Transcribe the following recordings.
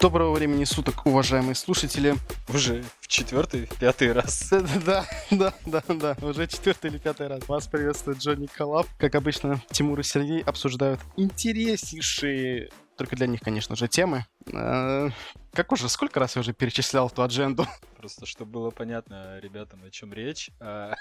Доброго времени суток, уважаемые слушатели. Уже в четвертый, пятый раз. Да, да, да, да, уже четвертый или пятый раз. Вас приветствует Джонни Коллаб. Как обычно, Тимур и Сергей обсуждают интереснейшие только для них, конечно же, темы. Как уже, сколько раз я уже перечислял эту адженду? Просто, чтобы было понятно ребятам, о чем речь. А,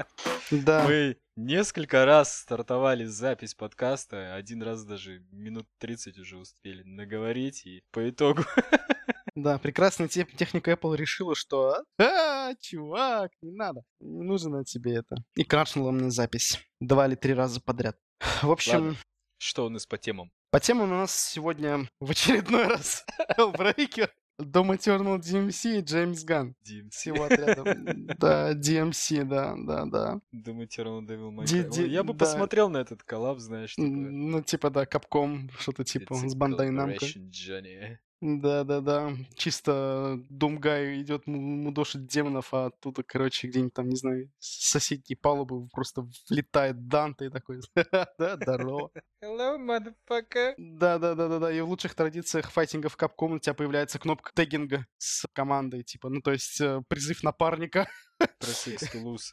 да. Мы несколько раз стартовали запись подкаста, один раз даже минут 30 уже успели наговорить, и по итогу Да, прекрасная техника Apple решила, что а, чувак, не надо, не нужно тебе это. И крашнула мне запись два или три раза подряд. В общем... Ладно. Что у нас по темам? По темам у нас сегодня в очередной раз Hellbreaker, Дом Eternal DMC и Джеймс Ган. DMC. Всего отрядом. Да, DMC, да, да, да. Doom Eternal Devil May Cry. Я бы посмотрел на этот коллаб, знаешь. Ну, типа, да, Капком, что-то типа с Бандай Намко. Да-да-да. Чисто Думгай идет мудошить демонов, а тут, короче, где-нибудь там, не знаю, с соседней палубы просто влетает Данте и такой, да, здорово. Hello, motherfucker. Да-да-да-да-да. И в лучших традициях файтинга в Капком у тебя появляется кнопка тегинга с командой, типа, ну, то есть э, призыв напарника.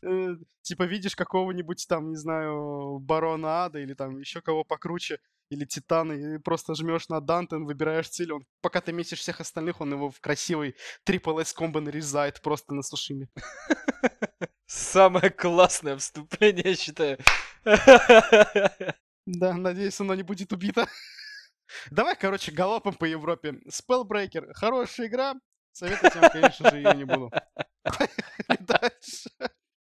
Э, типа видишь какого-нибудь там, не знаю, барона ада или там еще кого покруче, или Титана, и просто жмешь на Дантен, выбираешь цель, он, пока ты месишь всех остальных, он его в красивый Triple S комбо нарезает просто на сушими. Самое классное вступление, я считаю. Да, надеюсь, оно не будет убито. Давай, короче, галопом по Европе. Spellbreaker. Хорошая игра. Советовать вам, конечно же, ее не буду. Дальше.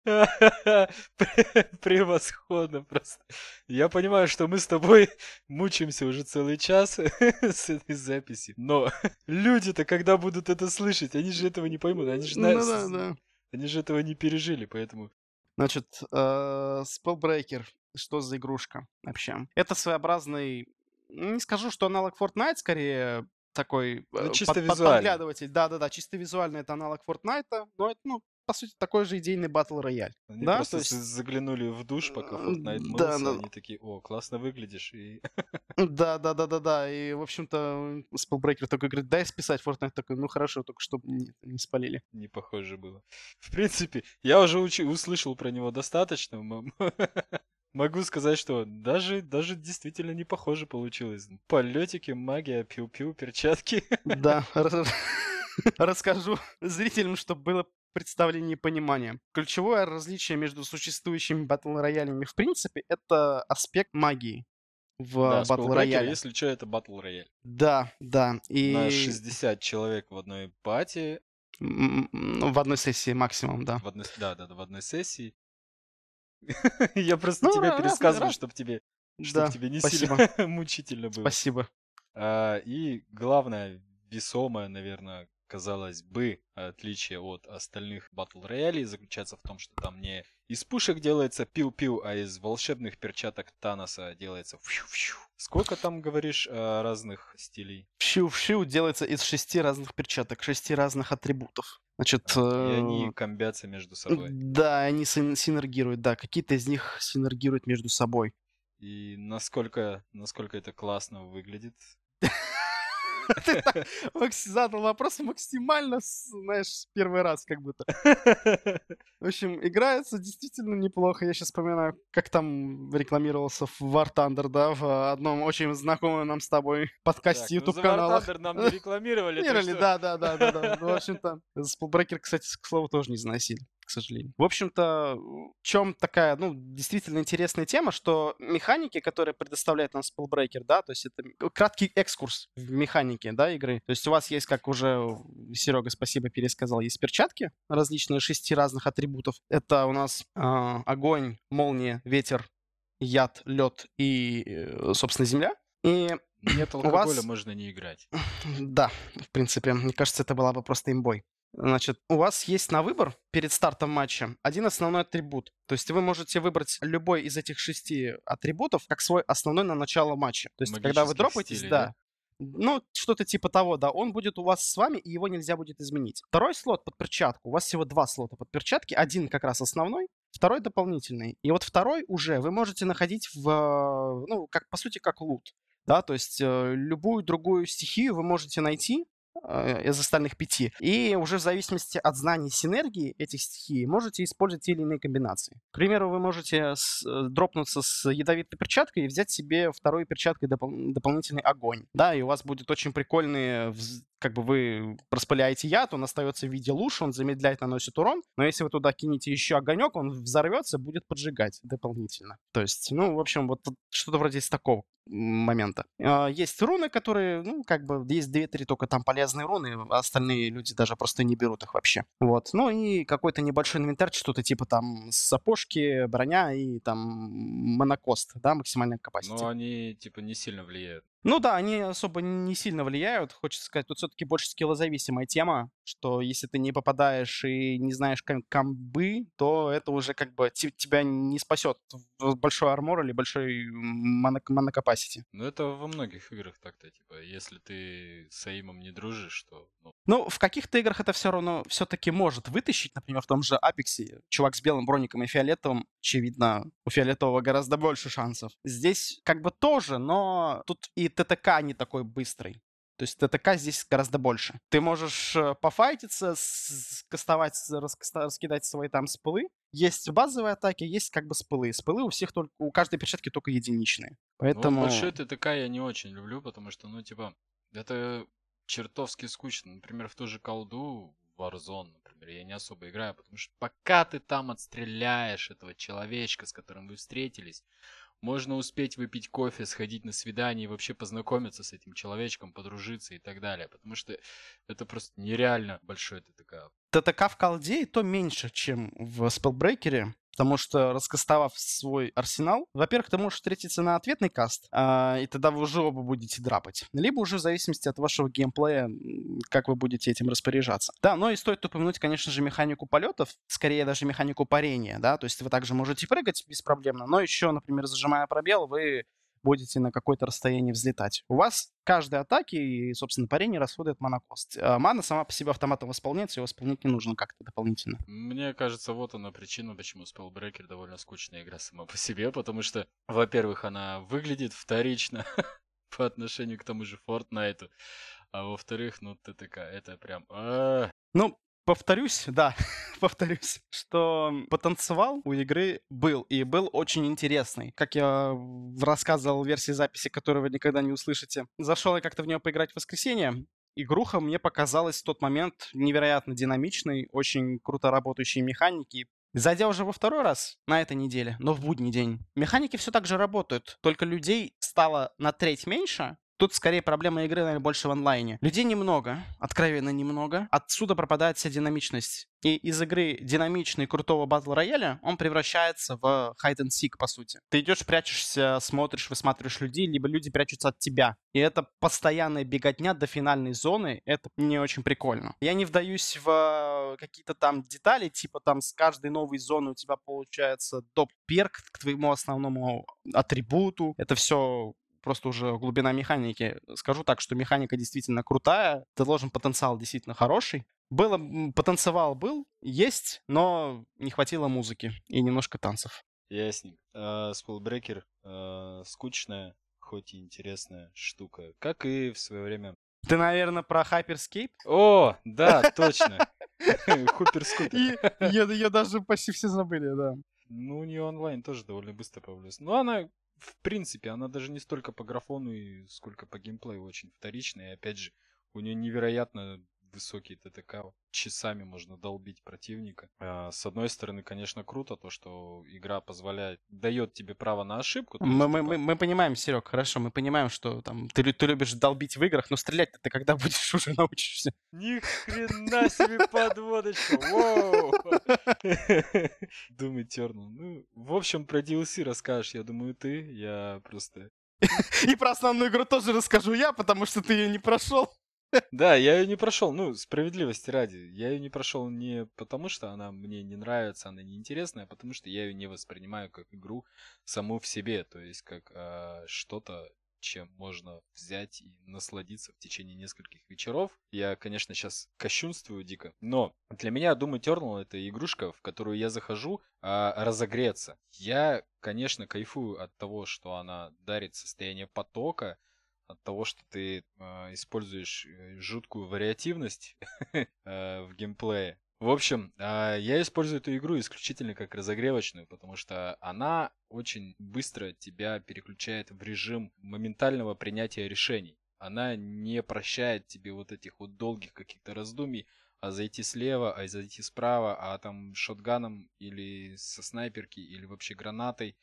Превосходно просто. Я понимаю, что мы с тобой мучаемся уже целый час с этой записи. Но люди-то, когда будут это слышать, они же этого не поймут. Они же, ну, да, да. Они же этого не пережили, поэтому... Значит, э, Spellbreaker. Что за игрушка вообще? Это своеобразный... Не скажу, что аналог Fortnite, скорее такой ну, чисто под, визуально. подглядыватель. Да-да-да, чисто визуально это аналог Fortnite, но это, ну, по сути, такой же идейный батл рояль. Они да? просто есть... заглянули в душ, пока Fortnite мылся, да, но... они такие, о, классно выглядишь, и... Да-да-да-да-да, и, в общем-то, Spellbreaker такой говорит, дай списать, Fortnite такой, ну хорошо, только чтобы не, не спалили. Не похоже было. В принципе, я уже учи... услышал про него достаточно, Могу сказать, что даже, даже действительно не похоже получилось. Полетики, магия, пиу-пиу, перчатки. Да, расскажу зрителям, чтобы было представление и понимание. Ключевое различие между существующими батл роялями в принципе это аспект магии в да, батл рояле. Если что, это батл рояль. Да, да. И... На 60 человек в одной пати. В одной сессии максимум, да. В одной, да, да, в одной сессии. Я просто ну, тебе пересказываю, чтобы тебе, чтобы тебе не сильно мучительно было. Спасибо. А, и главное, весомое, наверное, казалось бы, отличие от остальных батл роялей заключается в том, что там не из пушек делается пил-пил, а из волшебных перчаток Таноса делается фью-фью. Сколько там, говоришь, разных стилей? Фью-фью делается из шести разных перчаток, шести разных атрибутов. Значит, и они э, комбятся между собой. Да, они синергируют, да. Какие-то из них синергируют между собой. И насколько, насколько это классно выглядит? Ты задал вопрос максимально, знаешь, первый раз как будто. В общем, играется действительно неплохо. Я сейчас вспоминаю, как там рекламировался в War Thunder, да, в одном очень знакомом нам с тобой подкасте YouTube канала. War Thunder нам не рекламировали. Рекламировали, да, да, да, да, да. В общем-то, Spellbreaker, кстати, к слову, тоже не заносили к сожалению. В общем-то, в чем такая, ну, действительно интересная тема, что механики, которые предоставляет нам Spellbreaker, да, то есть это краткий экскурс в механике, да, игры. То есть у вас есть, как уже Серега, спасибо, пересказал, есть перчатки различные, шести разных атрибутов. Это у нас э, огонь, молния, ветер, яд, лед и, э, собственно, земля. И нет алкоголя, вас... можно не играть. Да, в принципе, мне кажется, это была бы просто имбой. Значит, у вас есть на выбор перед стартом матча один основной атрибут. То есть вы можете выбрать любой из этих шести атрибутов как свой основной на начало матча. То есть когда вы дропаетесь, стилей, да, да, ну, что-то типа того, да, он будет у вас с вами, и его нельзя будет изменить. Второй слот под перчатку, у вас всего два слота под перчатки, один как раз основной, второй дополнительный. И вот второй уже вы можете находить в, ну, как, по сути, как лут. Да, то есть э, любую другую стихию вы можете найти, из остальных пяти. И уже в зависимости от знаний синергии этих стихий можете использовать те или иные комбинации. К примеру, вы можете с, э, дропнуться с ядовитой перчаткой и взять себе второй перчаткой допол- дополнительный огонь. Да, и у вас будет очень прикольный как бы вы распыляете яд, он остается в виде луж, он замедляет, наносит урон, но если вы туда кинете еще огонек, он взорвется, будет поджигать дополнительно. То есть, ну, в общем, вот что-то вроде из такого момента. А, есть руны, которые, ну, как бы, есть 2-3 только там полезные руны, а остальные люди даже просто не берут их вообще. Вот. Ну и какой-то небольшой инвентарь, что-то типа там сапожки, броня и там монокост, да, максимальная капасити. Но они, типа, не сильно влияют. Ну да, они особо не сильно влияют. Хочется сказать, тут все-таки больше скиллозависимая тема, что если ты не попадаешь и не знаешь ком- комбы, то это уже как бы тебя не спасет большой армор или большой монокапасити. Ну это во многих играх так-то, типа, если ты с Аимом не дружишь, то... Ну... ну, в каких-то играх это все равно все-таки может вытащить, например, в том же Апексе, чувак с белым броником и фиолетовым, очевидно, у фиолетового гораздо больше шансов. Здесь как бы тоже, но тут и ТТК не такой быстрый. То есть ТТК здесь гораздо больше. Ты можешь э, пофайтиться, кастовать, раскидать свои там спылы. Есть базовые атаки, есть как бы спылы. Спылы у всех только, у каждой перчатки только единичные. Поэтому... Ну, большой ТТК я не очень люблю, потому что, ну, типа, это чертовски скучно. Например, в ту же колду Warzone, например, я не особо играю, потому что пока ты там отстреляешь этого человечка, с которым вы встретились, можно успеть выпить кофе, сходить на свидание и вообще познакомиться с этим человечком, подружиться и так далее. Потому что это просто нереально большой ТТК. ТТК в колде и то меньше, чем в спелбрейкере. Потому что, раскастовав свой арсенал, во-первых, ты можешь встретиться на ответный каст, а, и тогда вы уже оба будете драпать. Либо уже в зависимости от вашего геймплея, как вы будете этим распоряжаться. Да, но и стоит упомянуть, конечно же, механику полетов, скорее даже механику парения, да, то есть вы также можете прыгать беспроблемно, но еще, например, зажимая пробел, вы будете на какое-то расстояние взлетать. У вас каждой атаки и, собственно, парение расходует монокост. А мана сама по себе автоматом восполняется, его восполнять не нужно как-то дополнительно. Мне кажется, вот она причина, почему Spellbreaker довольно скучная игра сама по себе, потому что, во-первых, она выглядит вторично по отношению к тому же Fortnite, а во-вторых, ну, ТТК, это прям... А. Ну, повторюсь, да, повторюсь, что потанцевал у игры был, и был очень интересный. Как я рассказывал в версии записи, которую вы никогда не услышите. Зашел я как-то в нее поиграть в воскресенье, игруха мне показалась в тот момент невероятно динамичной, очень круто работающей механики. Зайдя уже во второй раз на этой неделе, но в будний день, механики все так же работают, только людей стало на треть меньше, Тут скорее проблема игры, наверное, больше в онлайне. Людей немного, откровенно немного. Отсюда пропадает вся динамичность. И из игры динамичный крутого батл рояля он превращается в hide and seek, по сути. Ты идешь, прячешься, смотришь, высматриваешь людей, либо люди прячутся от тебя. И это постоянная беготня до финальной зоны. Это не очень прикольно. Я не вдаюсь в какие-то там детали, типа там с каждой новой зоны у тебя получается доп-перк к твоему основному атрибуту. Это все просто уже глубина механики. Скажу так, что механика действительно крутая, ты должен потенциал действительно хороший. Было, потанцевал был, есть, но не хватило музыки и немножко танцев. Ясненько. Uh, Spellbreaker uh, скучная, хоть и интересная штука, как и в свое время. Ты, наверное, про Hyperscape? О, да, точно. Хуперскупер. Ее даже почти все забыли, да. Ну, у нее онлайн тоже довольно быстро появилась. Но она в принципе, она даже не столько по графону, сколько по геймплею очень вторичная. И опять же, у нее невероятно высокий ТТК. Часами можно долбить противника. А, с одной стороны, конечно, круто то, что игра позволяет, дает тебе право на ошибку. Мы, есть, мы, типа... мы, мы понимаем, Серег, хорошо, мы понимаем, что там ты, ты любишь долбить в играх, но стрелять ты когда будешь уже научишься? Ни хрена себе подводочка! Воу! Думаю, тернул. Ну, в общем, про DLC расскажешь, я думаю, ты. Я просто... И про основную игру тоже расскажу я, потому что ты ее не прошел. Да, я ее не прошел, ну, справедливости ради. Я ее не прошел не потому, что она мне не нравится, она неинтересная, а потому что я ее не воспринимаю как игру саму в себе, то есть как а, что-то, чем можно взять и насладиться в течение нескольких вечеров. Я, конечно, сейчас кощунствую дико, но для меня Doom Eternal это игрушка, в которую я захожу а, разогреться. Я, конечно, кайфую от того, что она дарит состояние потока, от того, что ты э, используешь э, жуткую вариативность э, в геймплее. В общем, э, я использую эту игру исключительно как разогревочную, потому что она очень быстро тебя переключает в режим моментального принятия решений. Она не прощает тебе вот этих вот долгих каких-то раздумий, а зайти слева, а зайти справа, а там шотганом или со снайперки, или вообще гранатой.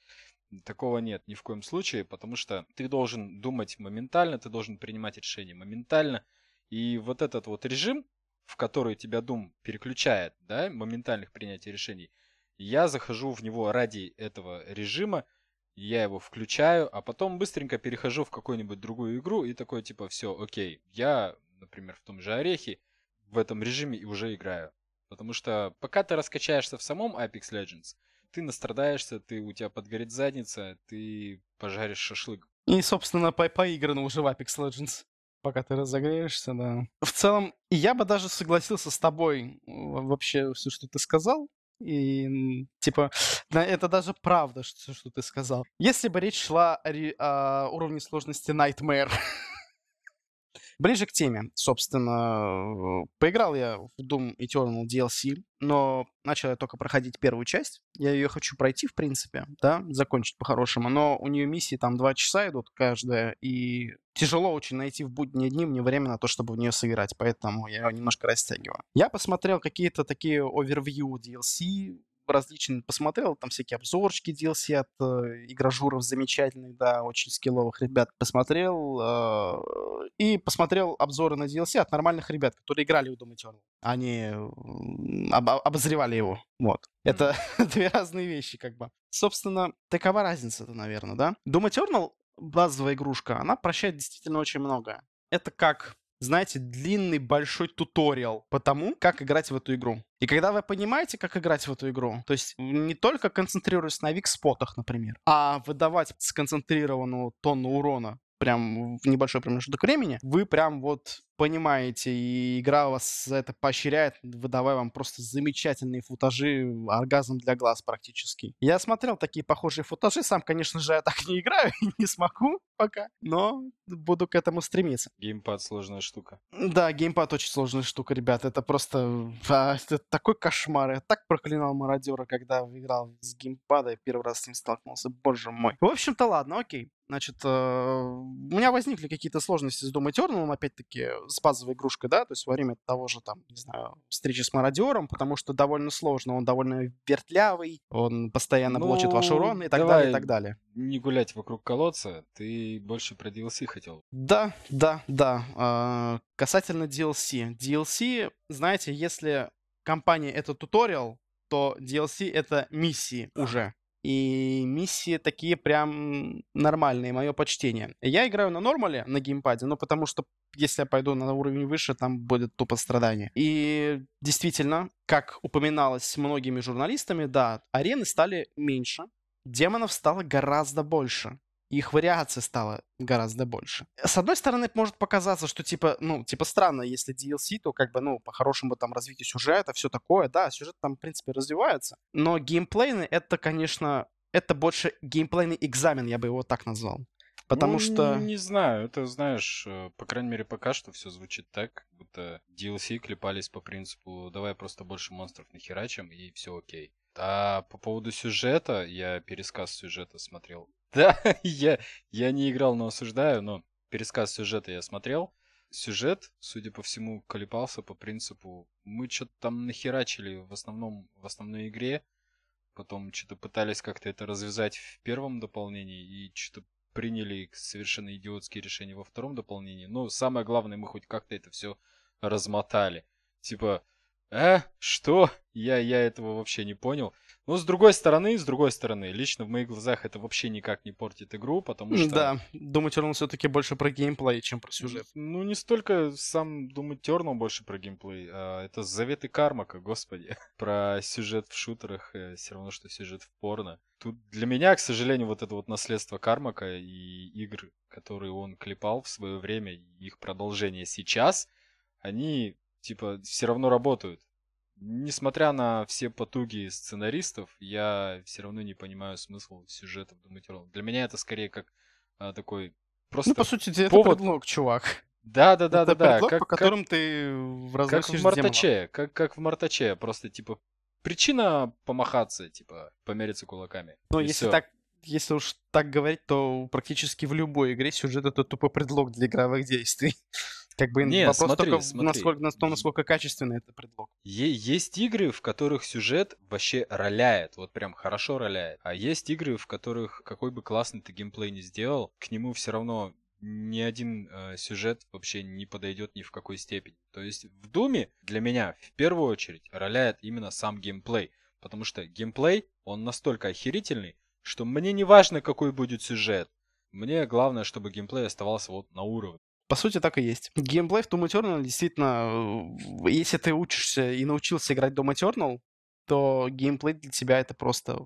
Такого нет ни в коем случае, потому что ты должен думать моментально, ты должен принимать решения моментально. И вот этот вот режим, в который тебя Doom переключает, да, моментальных принятий решений, я захожу в него ради этого режима, я его включаю, а потом быстренько перехожу в какую-нибудь другую игру и такой типа, все, окей, я, например, в том же Орехе, в этом режиме и уже играю. Потому что пока ты раскачаешься в самом Apex Legends, ты настрадаешься, ты, у тебя подгорит задница, ты пожаришь шашлык. И, собственно, по поиграно уже в Apex Legends. Пока ты разогреешься, да. В целом, я бы даже согласился с тобой вообще все, что ты сказал. И, типа, это даже правда, что, что ты сказал. Если бы речь шла о, о уровне сложности Nightmare, Ближе к теме, собственно, поиграл я в Doom Eternal DLC, но начал я только проходить первую часть. Я ее хочу пройти, в принципе, да, закончить по-хорошему, но у нее миссии там два часа идут каждая, и тяжело очень найти в будние дни мне время на то, чтобы в нее сыграть, поэтому я ее немножко растягиваю. Я посмотрел какие-то такие овервью DLC, различные посмотрел, там всякие обзорчики DLC от э, игражуров замечательных, да, очень скилловых ребят посмотрел, э, и посмотрел обзоры на DLC от нормальных ребят, которые играли в Doom Eternal. Они об обозревали его, вот. Это две разные вещи, как бы. Собственно, такова разница-то, наверное, да? Doom Eternal, базовая игрушка, она прощает действительно очень многое. Это как знаете, длинный большой туториал по тому, как играть в эту игру. И когда вы понимаете, как играть в эту игру, то есть не только концентрируясь на викспотах, например, а выдавать сконцентрированную тонну урона прям в небольшой промежуток времени, вы прям вот понимаете, и игра вас за это поощряет, выдавая вам просто замечательные футажи, оргазм для глаз практически. Я смотрел такие похожие футажи, сам, конечно же, я так не играю и не смогу пока, но буду к этому стремиться. Геймпад сложная штука. Да, геймпад очень сложная штука, ребят, это просто а, это такой кошмар. Я так проклинал мародера, когда играл с геймпада и первый раз с ним столкнулся, боже мой. В общем-то, ладно, окей. Значит, э, у меня возникли какие-то сложности с Doom Eternal, опять-таки, с базовой игрушкой, да, то есть во время того же, там, не знаю, встречи с мародером, потому что довольно сложно, он довольно вертлявый, он постоянно ну, блочит ваш урон и так далее, и так далее. Не гулять вокруг колодца, ты больше про DLC хотел. Да, да, да. Э, касательно DLC. DLC, знаете, если компания это туториал, то DLC это миссии уже. И миссии такие прям нормальные, мое почтение. Я играю на нормале, на геймпаде, ну потому что если я пойду на уровень выше, там будет тупо страдание. И действительно, как упоминалось многими журналистами, да, арены стали меньше, демонов стало гораздо больше их вариаций стало гораздо больше. С одной стороны, может показаться, что типа, ну, типа странно, если DLC, то как бы, ну, по-хорошему там развитие сюжета, все такое, да, сюжет там, в принципе, развивается. Но геймплейный, это, конечно, это больше геймплейный экзамен, я бы его так назвал. Потому ну, что... Не знаю, это, знаешь, э, по крайней мере, пока что все звучит так, как будто DLC клепались по принципу «давай просто больше монстров нахерачим, и все окей». А по поводу сюжета, я пересказ сюжета смотрел да, я, я не играл, но осуждаю, но пересказ сюжета я смотрел. Сюжет, судя по всему, колебался по принципу, мы что-то там нахерачили в основном в основной игре, потом что-то пытались как-то это развязать в первом дополнении и что-то приняли совершенно идиотские решения во втором дополнении. Но самое главное, мы хоть как-то это все размотали. Типа, э, что? Я, я этого вообще не понял. Но с другой стороны, с другой стороны, лично в моих глазах это вообще никак не портит игру, потому что... Да, Doom Eternal все-таки больше про геймплей, чем про сюжет. Ну, не столько сам Doom Eternal больше про геймплей, а это заветы Кармака, господи. про сюжет в шутерах э, все равно, что сюжет в порно. Тут для меня, к сожалению, вот это вот наследство Кармака и игр, которые он клепал в свое время, их продолжение сейчас, они, типа, все равно работают несмотря на все потуги сценаристов, я все равно не понимаю смысл сюжета в Doom Eternal. Для меня это скорее как а, такой просто Ну, по сути, это повод- предлог, чувак. Да, да, да, это да, да. предлог, Как, по как- которым ты как разносишь в демонов. Мартаче, как, как в Мартаче. Просто типа причина помахаться, типа, помериться кулаками. Но И если всё. так, если уж так говорить, то практически в любой игре сюжет это тупо предлог для игровых действий. Как бы Не, вопрос смотри, только смотри. насколько, на том, насколько качественный это предлог. Е- есть игры, в которых сюжет вообще роляет, вот прям хорошо роляет. А есть игры, в которых какой бы классный ты геймплей не сделал, к нему все равно ни один э, сюжет вообще не подойдет ни в какой степени. То есть в Думе для меня в первую очередь роляет именно сам геймплей. Потому что геймплей, он настолько охерительный, что мне не важно, какой будет сюжет. Мне главное, чтобы геймплей оставался вот на уровне. По сути, так и есть. Геймплей в Doom Eternal действительно, э, если ты учишься и научился играть в Doom Eternal, то геймплей для тебя это просто...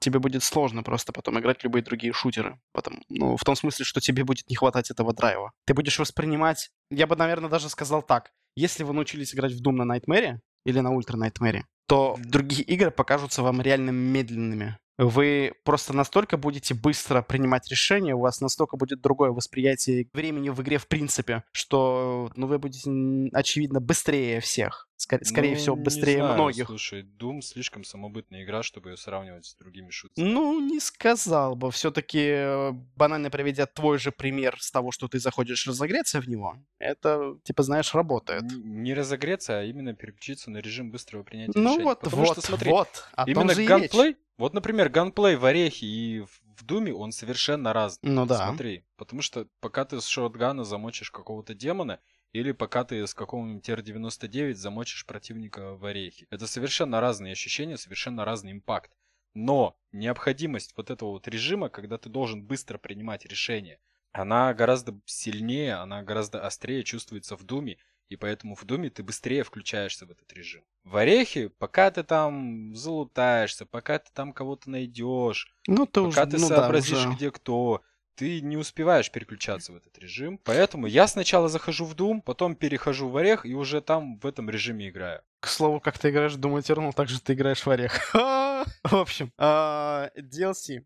Тебе будет сложно просто потом играть любые другие шутеры. Потом, ну, в том смысле, что тебе будет не хватать этого драйва. Ты будешь воспринимать... Я бы, наверное, даже сказал так. Если вы научились играть в Doom на Nightmare или на Ultra Nightmare, то другие игры покажутся вам реально медленными. Вы просто настолько будете быстро принимать решения, у вас настолько будет другое восприятие времени в игре в принципе, что ну, вы будете, очевидно, быстрее всех. Скорее Ну, всего, не быстрее знаю, многих. Слушай, Doom слишком самобытная игра, чтобы ее сравнивать с другими шутерами. Ну, не сказал бы. Все-таки, банально приведя твой же пример с того, что ты заходишь разогреться в него, это, типа, знаешь, работает. Не разогреться, а именно переключиться на режим быстрого принятия Ну решений. вот, Потому вот, что, смотри, вот. О том именно же и речь. ганплей, вот, например, ганплей в Орехе и в, в Думе, он совершенно разный. Ну да. Смотри, потому что пока ты с шотгана замочишь какого-то демона, или пока ты с какого-нибудь Р-99 замочишь противника в Орехе. Это совершенно разные ощущения, совершенно разный импакт. Но необходимость вот этого вот режима, когда ты должен быстро принимать решения, она гораздо сильнее, она гораздо острее чувствуется в Думе, и поэтому в Думе ты быстрее включаешься в этот режим. В Орехе, пока ты там залутаешься, пока ты там кого-то найдешь, Ну, ты пока уже, ты ну да, сообразишь, уже. где кто, ты не успеваешь переключаться в этот режим. Поэтому я сначала захожу в Doom, потом перехожу в Орех и уже там в этом режиме играю. К слову, как ты играешь в Doom Eternal, так же ты играешь в Орех. В общем, а, DLC.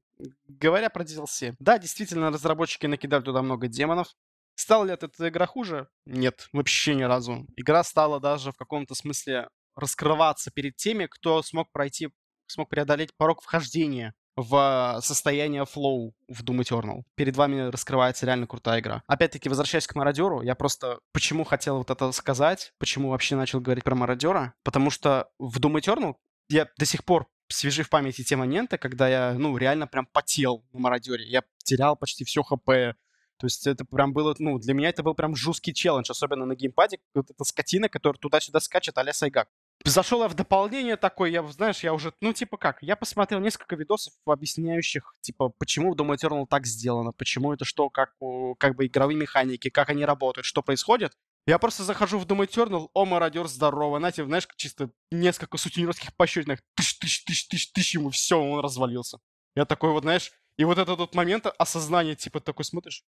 Говоря про DLC. Да, действительно, разработчики накидали туда много демонов. Стала ли от этой игра хуже? Нет, вообще ни разу. Игра стала даже в каком-то смысле раскрываться перед теми, кто смог пройти, смог преодолеть порог вхождения в состояние флоу в Doom Eternal. Перед вами раскрывается реально крутая игра. Опять-таки, возвращаясь к Мародеру, я просто почему хотел вот это сказать, почему вообще начал говорить про Мародера, потому что в Doom Eternal я до сих пор свежи в памяти те моменты, когда я, ну, реально прям потел на Мародере. Я терял почти все хп. То есть это прям было, ну, для меня это был прям жесткий челлендж, особенно на геймпаде. Вот эта скотина, которая туда-сюда скачет, а-ля Сайгак. Зашел я в дополнение такой, я, знаешь, я уже, ну, типа как, я посмотрел несколько видосов, объясняющих, типа, почему Doom Eternal так сделано, почему это что, как, как бы игровые механики, как они работают, что происходит. Я просто захожу в Doom Eternal, о, мародер, здорово, знаете, знаешь, чисто несколько сутенерских тыщ, тыщ, ему все, он развалился. Я такой вот, знаешь, и вот этот вот момент осознания, типа, такой смотришь,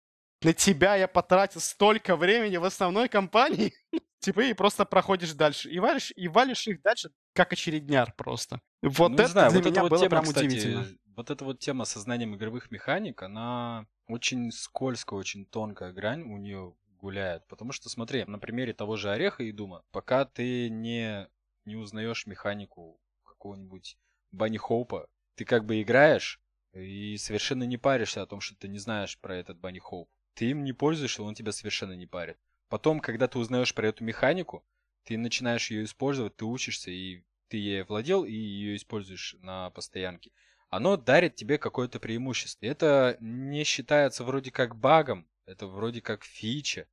на тебя я потратил столько времени в основной кампании, типа, и просто проходишь дальше. И валишь, и валишь их дальше, как очередняр просто. Вот Ну, это знаю, для вот меня вот было тема, прям кстати, удивительно. вот эта вот тема со знанием игровых механик, она очень скользкая, очень тонкая грань у нее гуляет. Потому что, смотри, на примере того же Ореха и Дума, пока ты не, не узнаешь механику какого-нибудь Банни Хоупа, ты как бы играешь и совершенно не паришься о том, что ты не знаешь про этот Банни Хоуп. Ты им не пользуешься, он тебя совершенно не парит. Потом, когда ты узнаешь про эту механику, ты начинаешь ее использовать, ты учишься, и ты ей владел, и ее используешь на постоянке. Оно дарит тебе какое-то преимущество. Это не считается вроде как багом, это вроде как фича,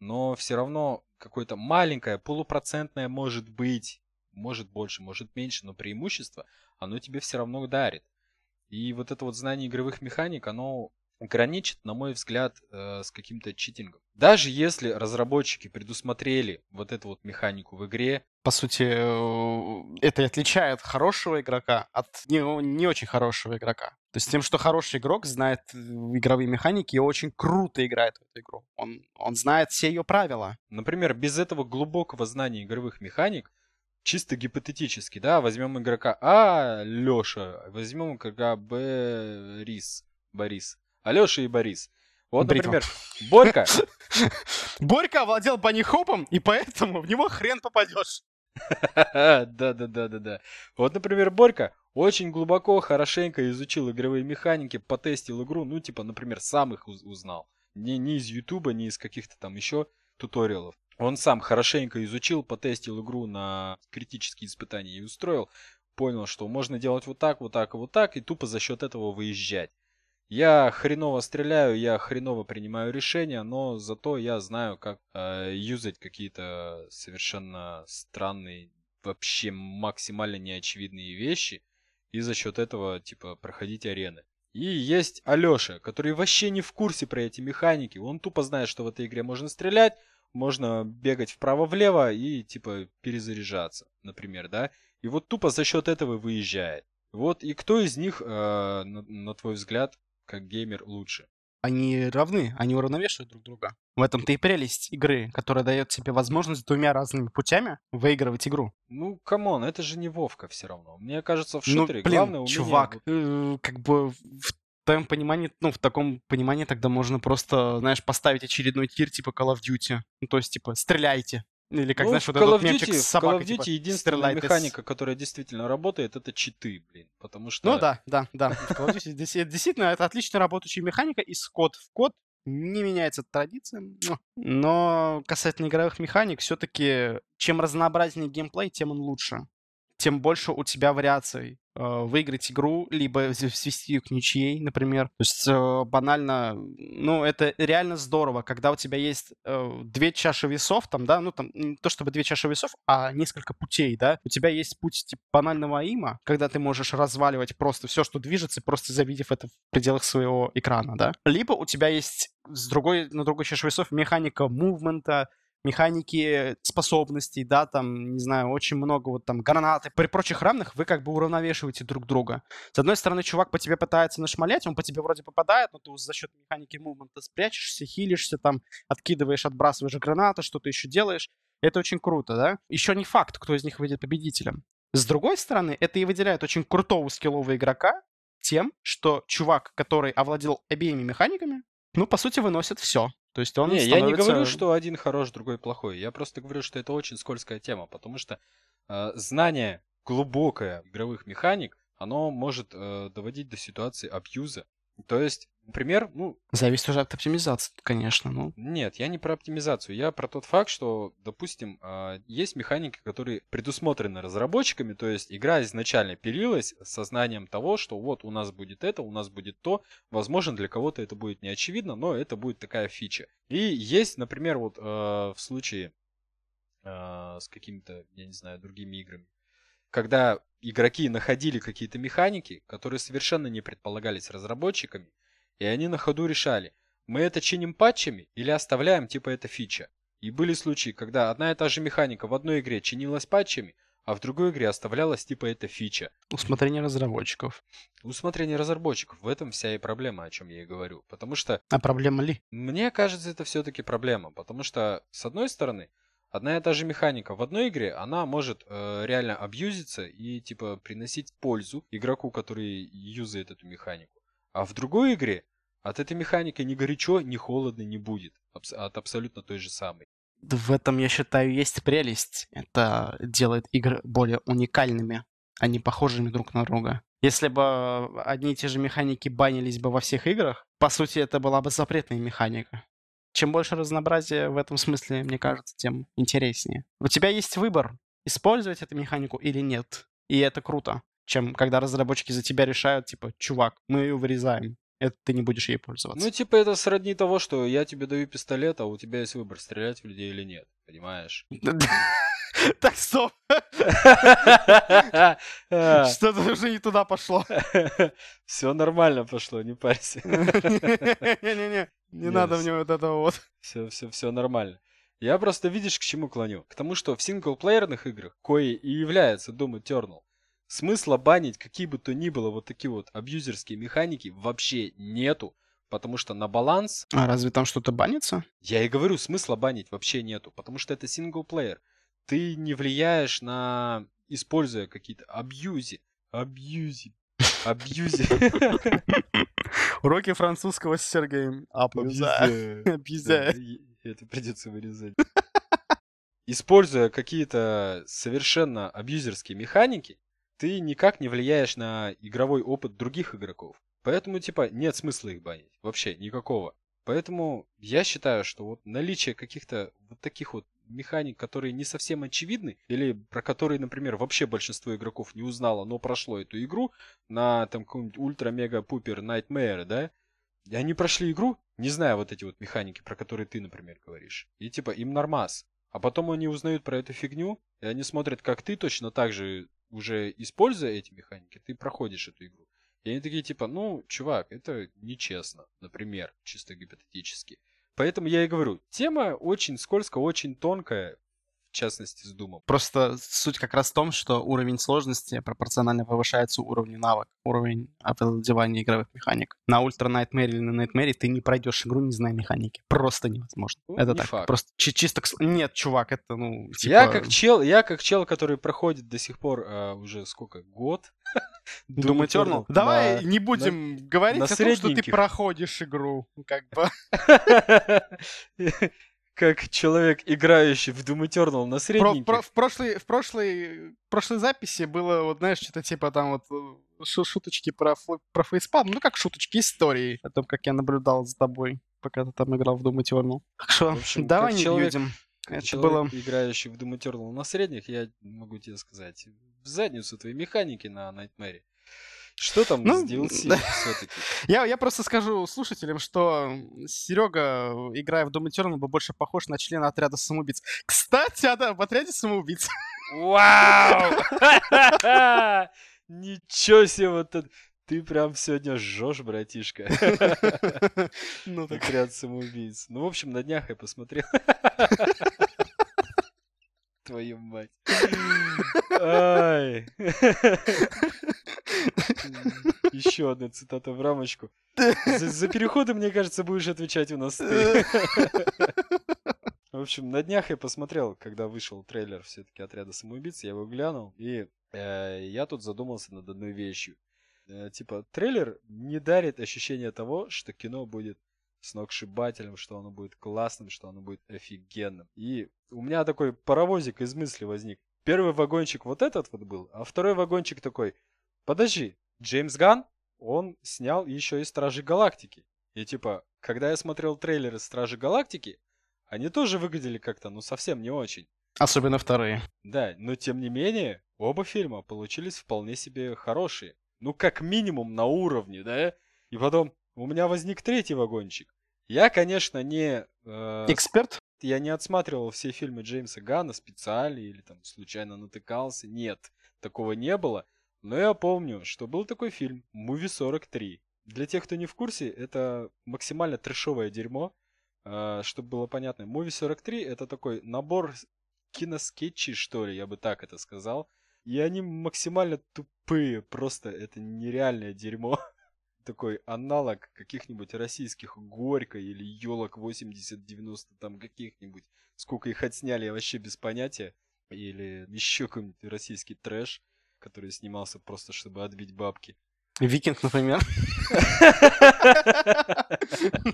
но все равно какое-то маленькое, полупроцентное может быть, может больше, может меньше, но преимущество оно тебе все равно дарит. И вот это вот знание игровых механик, оно граничит, на мой взгляд, э, с каким-то читингом. Даже если разработчики предусмотрели вот эту вот механику в игре, По сути, э, это и отличает хорошего игрока от не, не очень хорошего игрока. То есть тем, что хороший игрок знает э, игровые механики и очень круто играет в эту игру. Он, он знает все ее правила. Например, без этого глубокого знания игровых механик, чисто гипотетически, да, возьмем игрока А, Леша, возьмем игрока Б, Рис, Борис. Алеша и Борис. Вот, Бритва. например, Борька. Борька овладел банихопом, и поэтому в него хрен попадешь. Да-да-да-да-да. Вот, например, Борька очень глубоко, хорошенько изучил игровые механики, потестил игру, ну, типа, например, сам их уз- узнал. Не, не из Ютуба, не из каких-то там еще туториалов. Он сам хорошенько изучил, потестил игру на критические испытания и устроил. Понял, что можно делать вот так, вот так и вот так, и тупо за счет этого выезжать. Я хреново стреляю, я хреново принимаю решения, но зато я знаю, как э, юзать какие-то совершенно странные, вообще максимально неочевидные вещи, и за счет этого, типа, проходить арены. И есть Алёша, который вообще не в курсе про эти механики. Он тупо знает, что в этой игре можно стрелять, можно бегать вправо-влево и, типа, перезаряжаться, например, да? И вот тупо за счет этого выезжает. Вот и кто из них, э, на, на твой взгляд, как геймер лучше? Они равны, они уравновешивают друг друга. В этом-то и прелесть игры, которая дает тебе возможность двумя разными путями выигрывать игру. Ну, come on, это же не Вовка все равно. Мне кажется, в Ну, шутере блин, главное умение... чувак, э, как бы в твоем понимании, ну, в таком понимании тогда можно просто, знаешь, поставить очередной тир типа Call of Duty. Ну, то есть, типа, стреляйте. Или как, Ну, знаешь, вот Call этот мемчик с в Call собакой, of Duty типа, единственная механика, которая действительно работает, это читы, блин. Потому что... Ну да, да, да. Call of Duty дес- действительно это отлично работающая механика, из код в код не меняется традиция. Но касательно игровых механик, все-таки чем разнообразнее геймплей, тем он лучше. Тем больше у тебя вариаций выиграть игру, либо свести ее к ничьей, например. То есть э, банально, ну, это реально здорово, когда у тебя есть э, две чаши весов, там, да, ну, там, не то чтобы две чаши весов, а несколько путей, да. У тебя есть путь, типа, банального има, когда ты можешь разваливать просто все, что движется, просто завидев это в пределах своего экрана, да. Либо у тебя есть с другой, на другой чаше весов механика мувмента, механики способностей, да, там, не знаю, очень много вот там гранаты. При прочих равных вы как бы уравновешиваете друг друга. С одной стороны, чувак по тебе пытается нашмалять, он по тебе вроде попадает, но ты за счет механики мувмента спрячешься, хилишься, там, откидываешь, отбрасываешь гранаты, что-то еще делаешь. Это очень круто, да? Еще не факт, кто из них выйдет победителем. С другой стороны, это и выделяет очень крутого скиллового игрока тем, что чувак, который овладел обеими механиками, ну, по сути, выносит все. То есть он не, я не становится- говорю, что один хорош, другой плохой. Я просто говорю, что это очень скользкая тема, потому что э, знание глубокое игровых механик, оно может э, доводить до ситуации абьюза. То есть, например, ну, Зависит уже от оптимизации, конечно, ну. Нет, я не про оптимизацию. Я про тот факт, что, допустим, а, есть механики, которые предусмотрены разработчиками, то есть игра изначально пилилась с сознанием того, что вот у нас будет это, у нас будет то. Возможно, для кого-то это будет не очевидно, но это будет такая фича. И есть, например, вот э, в случае э, с какими-то, я не знаю, другими играми, когда игроки находили какие-то механики, которые совершенно не предполагались разработчиками, и они на ходу решали, мы это чиним патчами или оставляем типа это фича. И были случаи, когда одна и та же механика в одной игре чинилась патчами, а в другой игре оставлялась типа это фича. Усмотрение разработчиков. Усмотрение разработчиков, в этом вся и проблема, о чем я и говорю. Потому что А проблема ли? мне кажется, это все-таки проблема, потому что, с одной стороны, одна и та же механика в одной игре, она может э, реально абьюзиться и, типа, приносить пользу игроку, который юзает эту механику. А в другой игре от этой механики ни горячо, ни холодно не будет. от абсолютно той же самой. В этом, я считаю, есть прелесть. Это делает игры более уникальными, а не похожими друг на друга. Если бы одни и те же механики банились бы во всех играх, по сути, это была бы запретная механика. Чем больше разнообразия в этом смысле, мне кажется, тем интереснее. У тебя есть выбор, использовать эту механику или нет. И это круто. Чем когда разработчики за тебя решают, типа, чувак, мы ее вырезаем. Это ты не будешь ей пользоваться. Ну, типа, это сродни того, что я тебе даю пистолет, а у тебя есть выбор, стрелять в людей или нет. Понимаешь? Так, стоп! Что-то уже не туда пошло. Все нормально пошло, не парься. Не-не-не, не надо мне вот этого вот. Все, все, все нормально. Я просто, видишь, к чему клоню? К тому, что в синглплеерных играх, кои и является Doom Eternal, смысла банить какие бы то ни было вот такие вот абьюзерские механики вообще нету, потому что на баланс, А разве там что-то банится? я и говорю, смысла банить вообще нету, потому что это синглплеер. Ты не влияешь на, используя какие-то абьюзи, абьюзи, абьюзи. Уроки французского с Сергеем. Абьюза. Это придется вырезать. Используя какие-то совершенно абьюзерские механики, ты никак не влияешь на игровой опыт других игроков. Поэтому, типа, нет смысла их банить. Вообще никакого. Поэтому я считаю, что вот наличие каких-то вот таких вот механик, которые не совсем очевидны, или про которые, например, вообще большинство игроков не узнало, но прошло эту игру на там какой-нибудь ультра-мега-пупер Nightmare, да, и они прошли игру, не зная вот эти вот механики, про которые ты, например, говоришь. И типа им нормас. А потом они узнают про эту фигню, и они смотрят, как ты точно так же, уже используя эти механики, ты проходишь эту игру. И они такие типа, ну, чувак, это нечестно, например, чисто гипотетически. Поэтому я и говорю, тема очень скользкая, очень тонкая, в частности с Думом. Просто суть как раз в том, что уровень сложности пропорционально повышается уровню навык, уровень овладевания игровых механик. На Ультра Nightmare или на Nightmare ты не пройдешь игру, не зная механики. Просто невозможно. Ну, это не так. факт. Просто чи- чисто... Нет, чувак, это, ну, типа... Я как чел, я как чел, который проходит до сих пор а, уже сколько, год? Doom Eternal. на- Давай не будем говорить на о том, что ты проходишь игру. Как бы. Как человек, играющий в Doom Eternal на средненьких. про- в, прошлой, в, прошлой, в прошлой записи было, вот знаешь, что-то типа там вот э, шу- шуточки про, про фейспам. Ну, как шуточки, истории о том, как я наблюдал за тобой, пока ты там играл в Doom Eternal. Так что, общем, давай не человек-. Как Это человек, было... играющий в Doom Eternal на средних, я могу тебе сказать, в задницу твои механики на Nightmare. Что там Ну, с DLC да. все-таки? Я, я просто скажу слушателям, что Серега, играя в Doom Eternal, был больше похож на члена отряда самоубийц. Кстати, а да, в отряде самоубийц. Вау! Ничего себе вот это. Ты прям сегодня жжешь, братишка. Ну, так Отряд самоубийц. Ну, в общем, на днях я посмотрел. Твою мать. Ай. Еще одна цитата в рамочку. За, за переходы, мне кажется, будешь отвечать у нас ты. В общем, на днях я посмотрел, когда вышел трейлер все-таки отряда самоубийц, я его глянул, и э, я тут задумался над одной вещью. Э, типа, трейлер не дарит ощущения того, что кино будет сногсшибательным, что оно будет классным, что оно будет офигенным. И у меня такой паровозик из мысли возник. Первый вагончик вот этот вот был, а второй вагончик такой, подожди, Джеймс Ган, он снял еще и Стражи Галактики. И типа, когда я смотрел трейлеры Стражи Галактики, они тоже выглядели как-то, ну, совсем не очень. Особенно вторые. Да, но тем не менее, оба фильма получились вполне себе хорошие. Ну, как минимум на уровне, да? И потом у меня возник третий вагончик. Я, конечно, не... э, Эксперт? я не отсматривал все фильмы Джеймса Гана специально или там случайно натыкался. Нет, такого не было. Но я помню, что был такой фильм «Муви 43». Для тех, кто не в курсе, это максимально трешовое дерьмо. Э, Чтобы было понятно, «Муви 43» это такой набор киноскетчей, что ли, я бы так это сказал. И они максимально тупые, просто это нереальное дерьмо. Такой аналог каких-нибудь российских Горько или елок 80-90 там каких-нибудь. Сколько их отсняли, я вообще без понятия. Или еще какой-нибудь российский трэш, который снимался просто, чтобы отбить бабки. Викинг, например.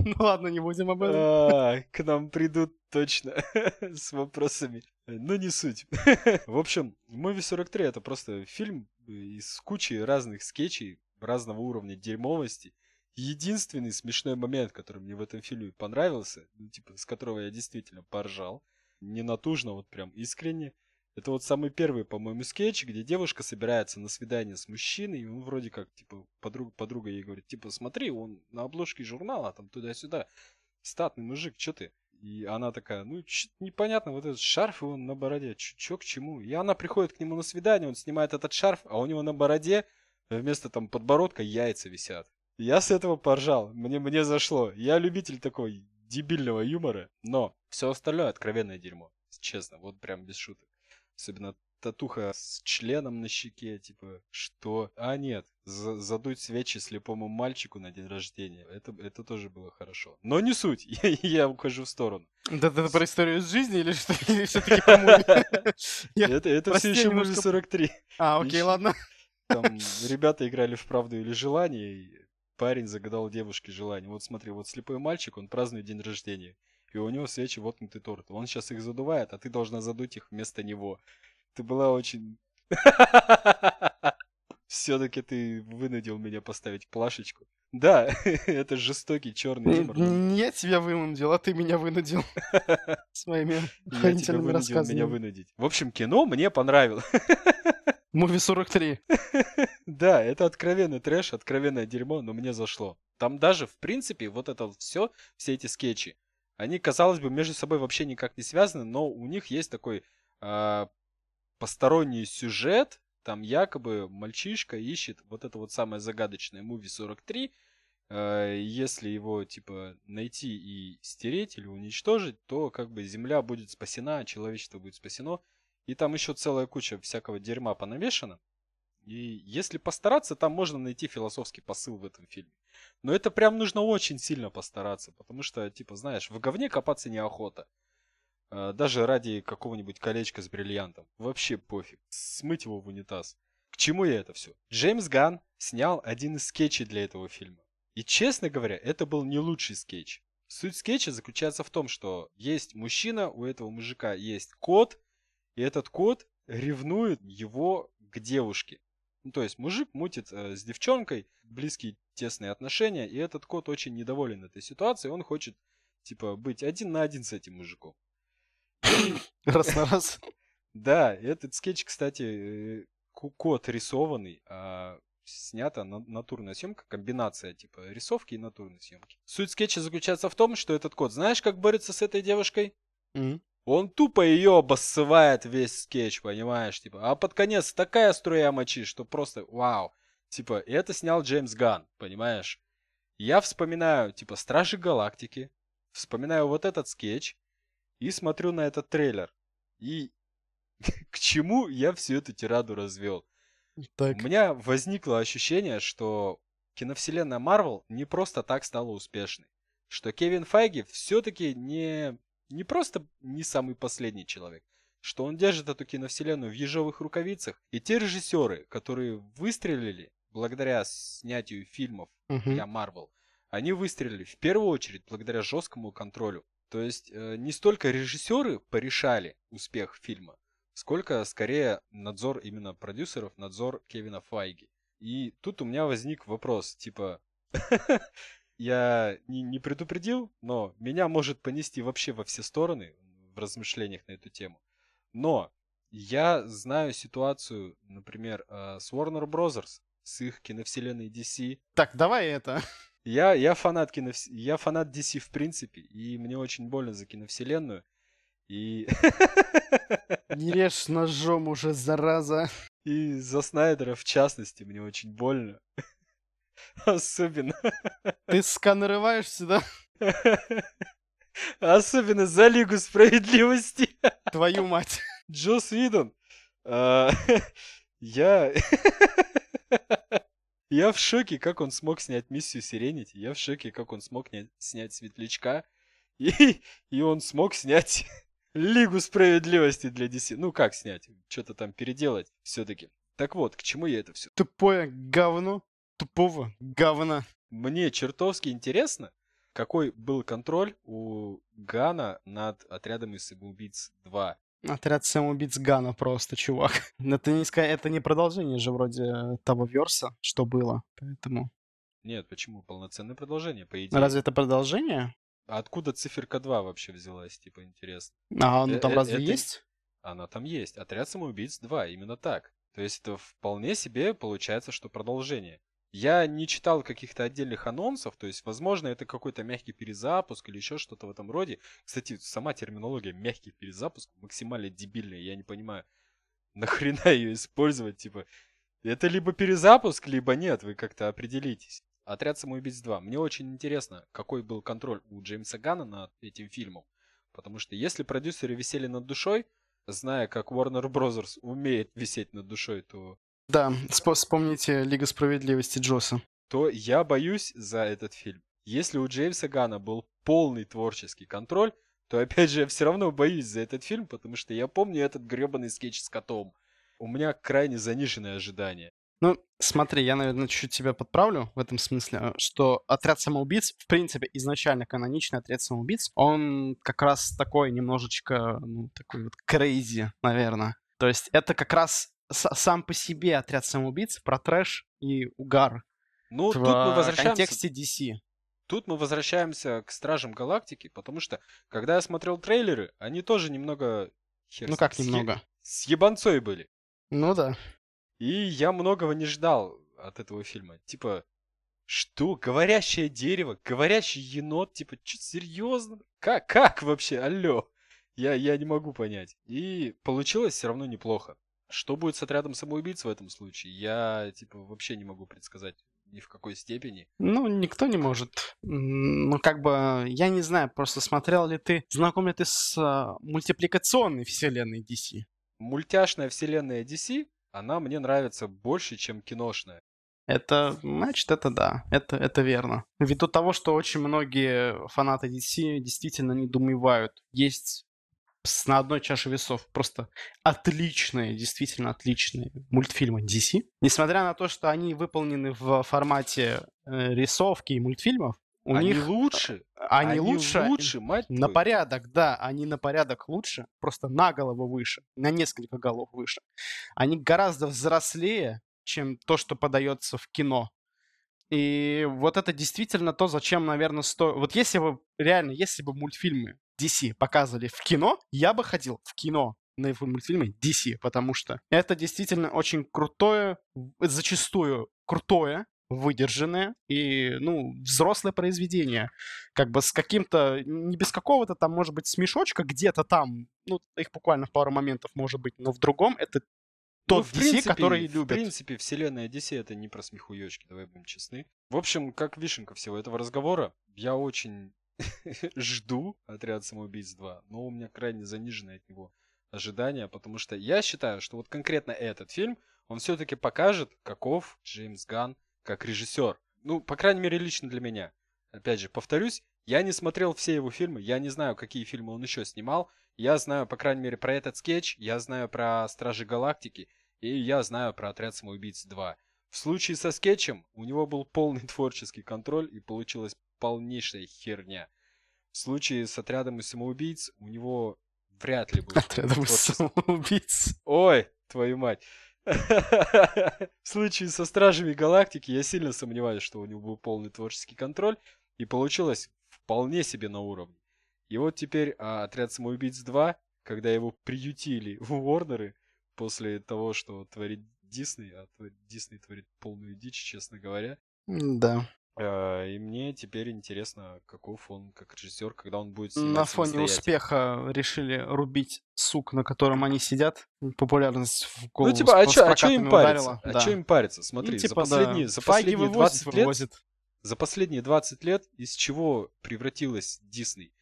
Ну ладно, не будем об этом. А, К нам придут точно с вопросами. Но не суть. В общем, Movie 43 это просто фильм из кучи разных скетчей разного уровня дерьмовости. Единственный смешной момент, который мне в этом фильме понравился, ну, типа, с которого я действительно поржал, не натужно, вот прям искренне, это вот самый первый, по-моему, скетч, где девушка собирается на свидание с мужчиной, и он вроде как, типа, подруга, подруга ей говорит, типа, смотри, он на обложке журнала, там туда-сюда, статный мужик, что ты? И она такая, ну, непонятно, вот этот шарф его на бороде, чё к чему? И она приходит к нему на свидание, он снимает этот шарф, а у него на бороде вместо там подбородка яйца висят. Я с этого поржал, мне, мне зашло. Я любитель такой дебильного юмора, но все остальное откровенное дерьмо, честно, вот прям без шуток. Особенно татуха с членом на щеке, типа, что? А нет, за- задуть свечи слепому мальчику на день рождения, это, это тоже было хорошо. Но не суть, я, я ухожу в сторону. Да это про историю из жизни или что? Или все-таки Это, это все еще Movie 43. А, окей, ладно. Там ребята играли в правду или желание. и парень загадал девушке желание. Вот смотри, вот слепой мальчик, он празднует день рождения. И у него свечи воткнутый торт. Он сейчас их задувает, а ты должна задуть их вместо него. Ты была очень... Все-таки ты вынудил меня поставить плашечку. Да, это жестокий черный юмор. Я тебя вынудил, а ты меня вынудил. С моими охранительными рассказами. меня вынудить. В общем, кино мне понравилось. Муви 43. Да, это откровенный трэш, откровенное дерьмо, но мне зашло. Там даже, в принципе, вот это все, все эти скетчи, они, казалось бы, между собой вообще никак не связаны, но у них есть такой э, посторонний сюжет, там якобы мальчишка ищет вот это вот самое загадочное Movie 43. Э, если его, типа, найти и стереть или уничтожить, то как бы Земля будет спасена, человечество будет спасено. И там еще целая куча всякого дерьма понавешена. И если постараться, там можно найти философский посыл в этом фильме. Но это прям нужно очень сильно постараться, потому что, типа, знаешь, в говне копаться неохота. А, даже ради какого-нибудь колечка с бриллиантом. Вообще пофиг. Смыть его в унитаз. К чему я это все? Джеймс Ганн снял один из скетчей для этого фильма. И честно говоря, это был не лучший скетч. Суть скетча заключается в том, что есть мужчина, у этого мужика есть кот, и этот кот ревнует его к девушке. Ну, то есть мужик мутит э, с девчонкой, близкие тесные отношения, и этот кот очень недоволен этой ситуацией, он хочет, типа, быть один на один с этим мужиком. Раз на раз. Да, этот скетч, кстати, э, кот рисованный, а снята натурная съемка, комбинация типа рисовки и натурной съемки. Суть скетча заключается в том, что этот кот, знаешь, как борется с этой девушкой? Он тупо ее обоссывает весь скетч, понимаешь, типа. А под конец такая струя мочи, что просто вау. Типа, это снял Джеймс Ганн, понимаешь? Я вспоминаю, типа, Стражи Галактики, вспоминаю вот этот скетч, и смотрю на этот трейлер. И к чему я всю эту тираду развел? Так. У меня возникло ощущение, что киновселенная Марвел не просто так стала успешной. Что Кевин Файги все-таки не, не просто не самый последний человек. Что он держит эту киновселенную в ежовых рукавицах. И те режиссеры, которые выстрелили благодаря снятию фильмов угу. для Марвел, они выстрелили в первую очередь благодаря жесткому контролю. То есть э, не столько режиссеры порешали успех фильма, сколько скорее надзор именно продюсеров, надзор Кевина Файги. И тут у меня возник вопрос, типа, я не, не предупредил, но меня может понести вообще во все стороны в размышлениях на эту тему. Но я знаю ситуацию, например, э, с Warner Bros., с их киновселенной DC. Так, давай это. Я, я, фанат кино, я фанат DC в принципе, и мне очень больно за киновселенную. И... Не режь ножом уже, зараза. И за Снайдера в частности мне очень больно. Особенно. Ты сканрываешься, да? Особенно за Лигу Справедливости. Твою мать. Джос Видон. А, я... Я в шоке, как он смог снять миссию Сиренити. Я в шоке, как он смог снять Светлячка. И, и он смог снять Лигу Справедливости для DC. Ну как снять? Что-то там переделать все-таки. Так вот, к чему я это все? Тупое говно. Тупого говна. Мне чертовски интересно, какой был контроль у Гана над отрядом из самоубийц 2. Отряд самоубийц Гана просто, чувак. Это не, это не продолжение же вроде того верса, что было, поэтому... Нет, почему? Полноценное продолжение, по идее. Разве это продолжение? А откуда циферка 2 вообще взялась, типа, интересно? А, ну там э разве это... есть? Она там есть. Отряд самоубийц 2, именно так. То есть это вполне себе получается, что продолжение. Я не читал каких-то отдельных анонсов, то есть, возможно, это какой-то мягкий перезапуск или еще что-то в этом роде. Кстати, сама терминология мягкий перезапуск максимально дебильная, я не понимаю, нахрена ее использовать, типа, это либо перезапуск, либо нет, вы как-то определитесь. Отряд самоубийц 2. Мне очень интересно, какой был контроль у Джеймса Гана над этим фильмом. Потому что если продюсеры висели над душой, зная, как Warner Bros. умеет висеть над душой, то да, вспомните Лига Справедливости Джоса. То я боюсь за этот фильм. Если у Джеймса Гана был полный творческий контроль, то опять же я все равно боюсь за этот фильм, потому что я помню этот гребаный скетч с котом. У меня крайне заниженные ожидания. Ну, смотри, я, наверное, чуть-чуть тебя подправлю в этом смысле, э, что отряд самоубийц, в принципе, изначально каноничный отряд самоубийц, он как раз такой немножечко, ну, такой вот crazy, наверное. То есть это как раз сам по себе отряд самоубийц про трэш и угар. Ну, в тут мы возвращаемся... контексте DC. Тут мы возвращаемся к Стражам Галактики, потому что, когда я смотрел трейлеры, они тоже немного... Хер, ну как немного? С ебанцой были. Ну да. И я многого не ждал от этого фильма. Типа, что? Говорящее дерево? Говорящий енот? Типа, что, серьезно? Как? Как вообще? Алло. Я, я не могу понять. И получилось все равно неплохо. Что будет с отрядом самоубийц в этом случае? Я, типа, вообще не могу предсказать ни в какой степени. Ну, никто не может. Ну, как бы, я не знаю, просто смотрел ли ты, знаком ли ты с uh, мультипликационной вселенной DC? Мультяшная вселенная DC, она мне нравится больше, чем киношная. Это, значит, это да, это, это верно. Ввиду того, что очень многие фанаты DC действительно недоумевают. Есть на одной чаше весов просто отличные, действительно отличные мультфильмы DC. Несмотря на то, что они выполнены в формате э, рисовки и мультфильмов, у они них лучше. Они, они лучше. лучше, мать На твою. порядок, да, они на порядок лучше, просто на голову выше, на несколько голов выше. Они гораздо взрослее, чем то, что подается в кино. И вот это действительно то, зачем, наверное, стоит... Вот если бы, реально, если бы мультфильмы DC показывали в кино, я бы ходил в кино на мультфильмы DC, потому что это действительно очень крутое, зачастую крутое, выдержанное и, ну, взрослое произведение. Как бы с каким-то, не без какого-то там, может быть, смешочка где-то там, ну, их буквально пару моментов может быть, но в другом это тот ну, в DC, принципе, который любят. В принципе, вселенная DC это не про смехуёчки, давай будем честны. В общем, как вишенка всего этого разговора, я очень жду «Отряд самоубийц 2», но у меня крайне заниженные от него ожидания, потому что я считаю, что вот конкретно этот фильм, он все-таки покажет, каков Джеймс Ганн как режиссер. Ну, по крайней мере, лично для меня. Опять же, повторюсь, я не смотрел все его фильмы, я не знаю, какие фильмы он еще снимал. Я знаю, по крайней мере, про этот скетч, я знаю про Стражи Галактики, и я знаю про Отряд самоубийц 2. В случае со скетчем у него был полный творческий контроль и получилась полнейшая херня. В случае с отрядом из самоубийц у него вряд ли будет. Отрядом из самоубийц. Ой, твою мать. В случае со Стражами Галактики я сильно сомневаюсь, что у него был полный творческий контроль, и получилось вполне себе на уровне. И вот теперь а, Отряд Самоубийц 2, когда его приютили в Уорнеры, после того, что творит Дисней, а Дисней творит полную дичь, честно говоря. Да. Э, и мне теперь интересно, каков он как режиссер, когда он будет снимать На фоне успеха решили рубить сук, на котором они сидят. Популярность в голову Ну, типа, а что а им париться? А да. что им париться? Смотри, ну, типа, за последние, да. за последние вывозит, 20 лет... Вывозит. За последние 20 лет из чего превратилась Дисней?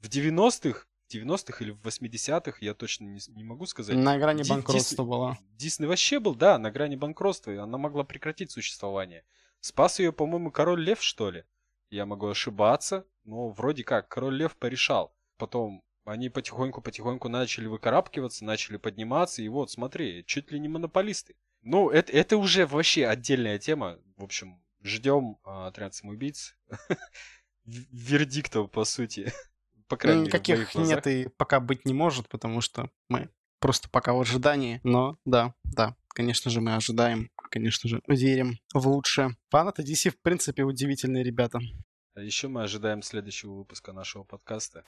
В 90-х 90-х или в 80-х, я точно не, не могу сказать. На грани Ди- банкротства Дис... была. Дисней вообще был, да, на грани банкротства, и она могла прекратить существование. Спас ее, по-моему, король Лев, что ли? Я могу ошибаться, но вроде как король Лев порешал. Потом они потихоньку-потихоньку начали выкарабкиваться, начали подниматься, и вот, смотри, чуть ли не монополисты. Ну, это, это уже вообще отдельная тема. В общем, ждем а, отряд самоубийц. Вердиктов, по сути. По крайней мере, Никаких нет и пока быть не может, потому что мы просто пока в ожидании. Но да, да, конечно же, мы ожидаем конечно же, верим в лучшее. Фанаты DC, в принципе, удивительные ребята. А еще мы ожидаем следующего выпуска нашего подкаста.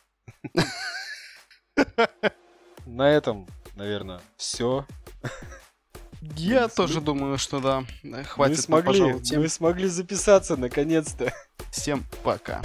На этом, наверное, все. Я тоже думаю, что да. Хватит, мы смогли, мы смогли записаться наконец-то. Всем пока.